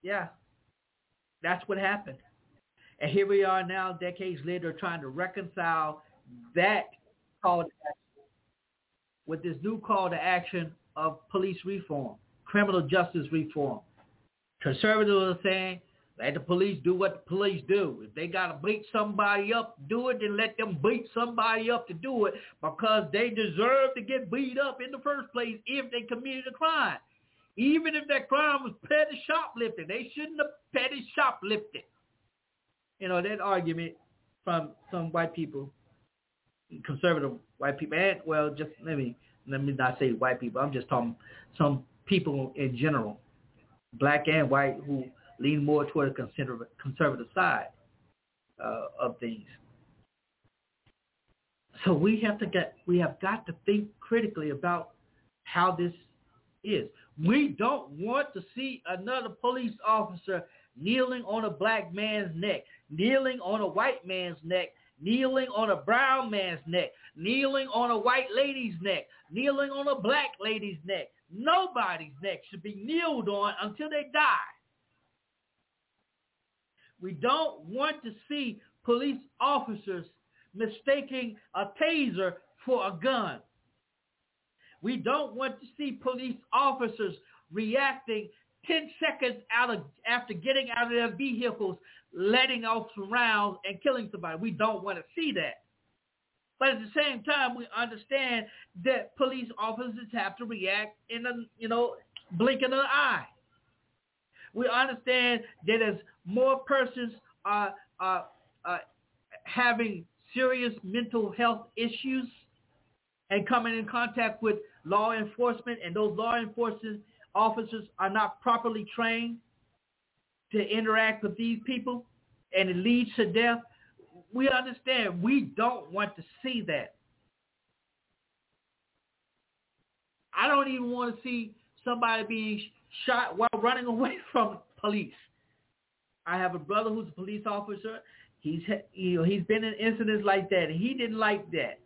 Speaker 5: Yeah, that's what happened. And here we are now, decades later, trying to reconcile that call to action with this new call to action of police reform, criminal justice reform. Conservatives are saying Let the police do what the police do. If they gotta beat somebody up, do it, then let them beat somebody up to do it because they deserve to get beat up in the first place if they committed a crime. Even if that crime was petty shoplifting, they shouldn't have petty shoplifted. You know, that argument from some white people, conservative white people, and well, just let me let me not say white people. I'm just talking some people in general, black and white, who lean more toward the conservative, side uh, of things. So we have to get, we have got to think critically about how this is. We don't want to see another police officer kneeling on a black man's neck, kneeling on a white man's neck, kneeling on a brown man's neck, kneeling on a white lady's neck, kneeling on a black lady's neck. Nobody's neck should be kneeled on until they die. We don't want to see police officers mistaking a taser for a gun. We don't want to see police officers reacting 10 seconds out of, after getting out of their vehicles, letting off some rounds and killing somebody. We don't want to see that. But at the same time, we understand that police officers have to react in a, you know, blink of an eye. We understand that as more persons are, are, are having serious mental health issues and coming in contact with law enforcement and those law enforcement officers are not properly trained to interact with these people and it leads to death, we understand we don't want to see that. I don't even want to see somebody being shot while running away from police. I have a brother who's a police officer. He's you know he's been in incidents like that, he didn't like that,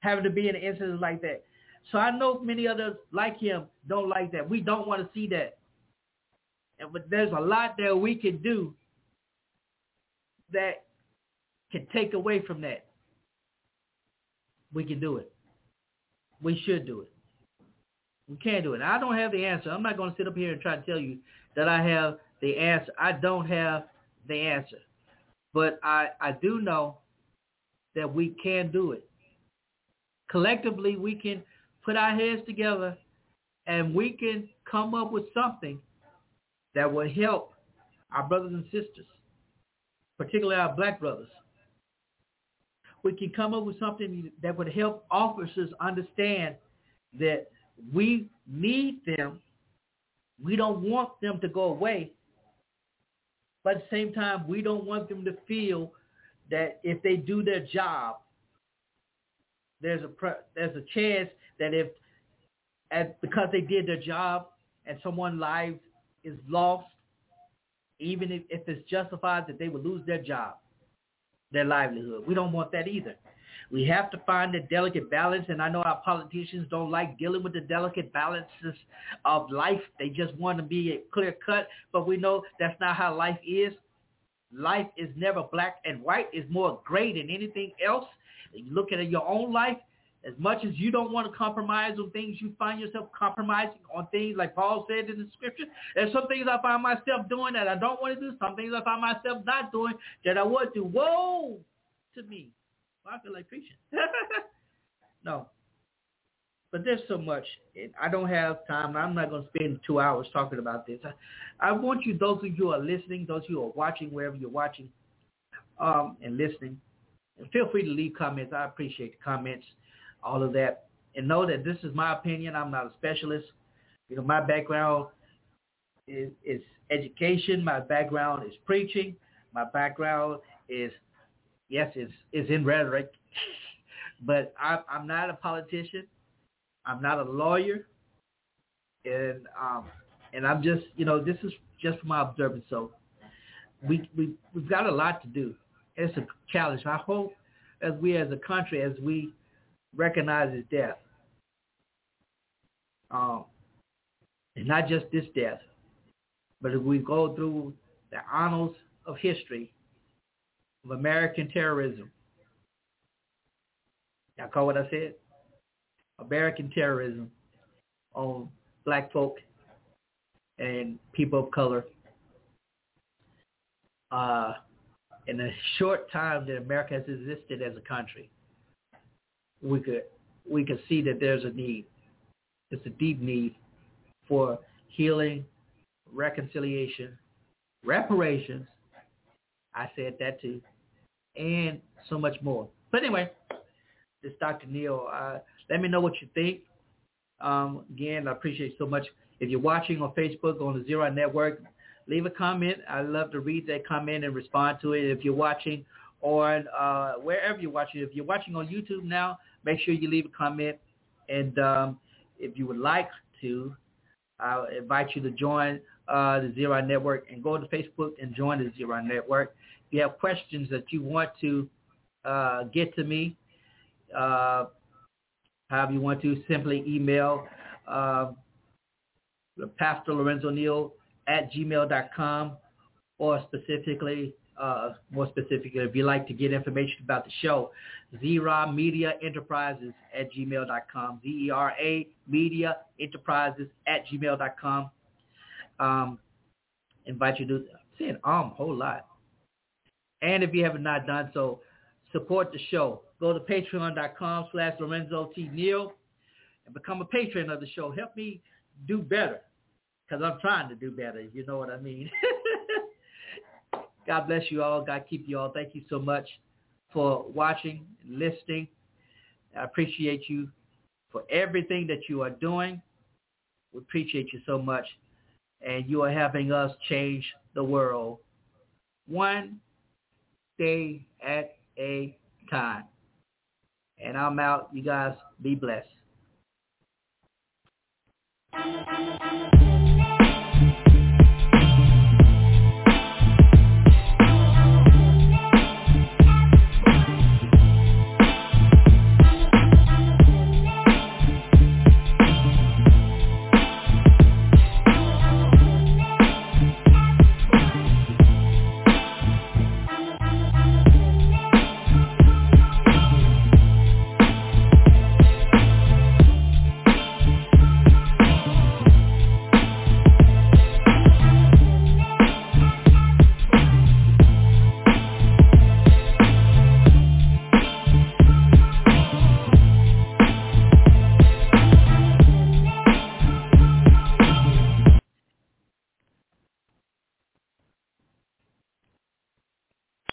Speaker 5: having to be in incidents like that. So I know many others like him don't like that. We don't want to see that. And but there's a lot that we can do that can take away from that. We can do it. We should do it. We can't do it. I don't have the answer. I'm not going to sit up here and try to tell you that I have the answer. I don't have the answer. But I, I do know that we can do it. Collectively, we can put our heads together and we can come up with something that will help our brothers and sisters, particularly our black brothers. We can come up with something that would help officers understand that we need them. We don't want them to go away. But at the same time, we don't want them to feel that if they do their job, there's a there's a chance that if at, because they did their job and someone's life is lost, even if, if it's justified that they would lose their job, their livelihood. We don't want that either. We have to find the delicate balance, and I know our politicians don't like dealing with the delicate balances of life. They just want to be a clear cut, but we know that's not how life is. Life is never black and white. It's more gray than anything else. You look at your own life, as much as you don't want to compromise on things, you find yourself compromising on things like Paul said in the scripture. There's some things I find myself doing that I don't want to do. Some things I find myself not doing that I want to. Woe to me. Well, I feel like preaching. no. But there's so much. I don't have time. I'm not going to spend two hours talking about this. I, I want you, those of you who are listening, those of you who are watching, wherever you're watching um, and listening, and feel free to leave comments. I appreciate the comments all of that. And know that this is my opinion. I'm not a specialist. You know, my background is, is education. My background is preaching. My background is, yes, it's, is in rhetoric. but I, I'm not a politician. I'm not a lawyer. And um, and I'm just, you know, this is just my observance. So we, we, we've got a lot to do. It's a challenge. I hope as we as a country, as we recognize recognizes death. Um, and not just this death, but if we go through the annals of history of American terrorism, y'all call what I said? American terrorism on black folk and people of color. uh, in the short time that America has existed as a country, we could we could see that there's a need. It's a deep need for healing, reconciliation, reparations. I said that too, and so much more. But anyway, this is Dr. Neal. Uh, let me know what you think. Um, again, I appreciate so much. If you're watching on Facebook on the Zera Network, leave a comment. I love to read that comment and respond to it. If you're watching on uh, wherever you're watching, if you're watching on YouTube now, make sure you leave a comment. And um, if you would like to, I invite you to join uh, the Zera Network and go to Facebook and join the Zera Network. If you have questions that you want to uh, get to me, uh, however you want to, simply email uh, Pastor Lorenzo Neal at gmail.com or specifically, uh, more specifically, if you'd like to get information about the show, Zera Media Enterprises at gmail.com, Z-E-R-A Media Enterprises at gmail.com. Um, invite you to, I'm saying um whole lot. And if you have not done so, support the show. Go to patreon.com slash Lorenzo T. Neal and become a patron of the show. Help me do better because I'm trying to do better. You know what I mean? God bless you all. God keep you all. Thank you so much for watching and listening. I appreciate you for everything that you are doing. We appreciate you so much. And you are helping us change the world one day at a time. And I'm out. You guys be blessed.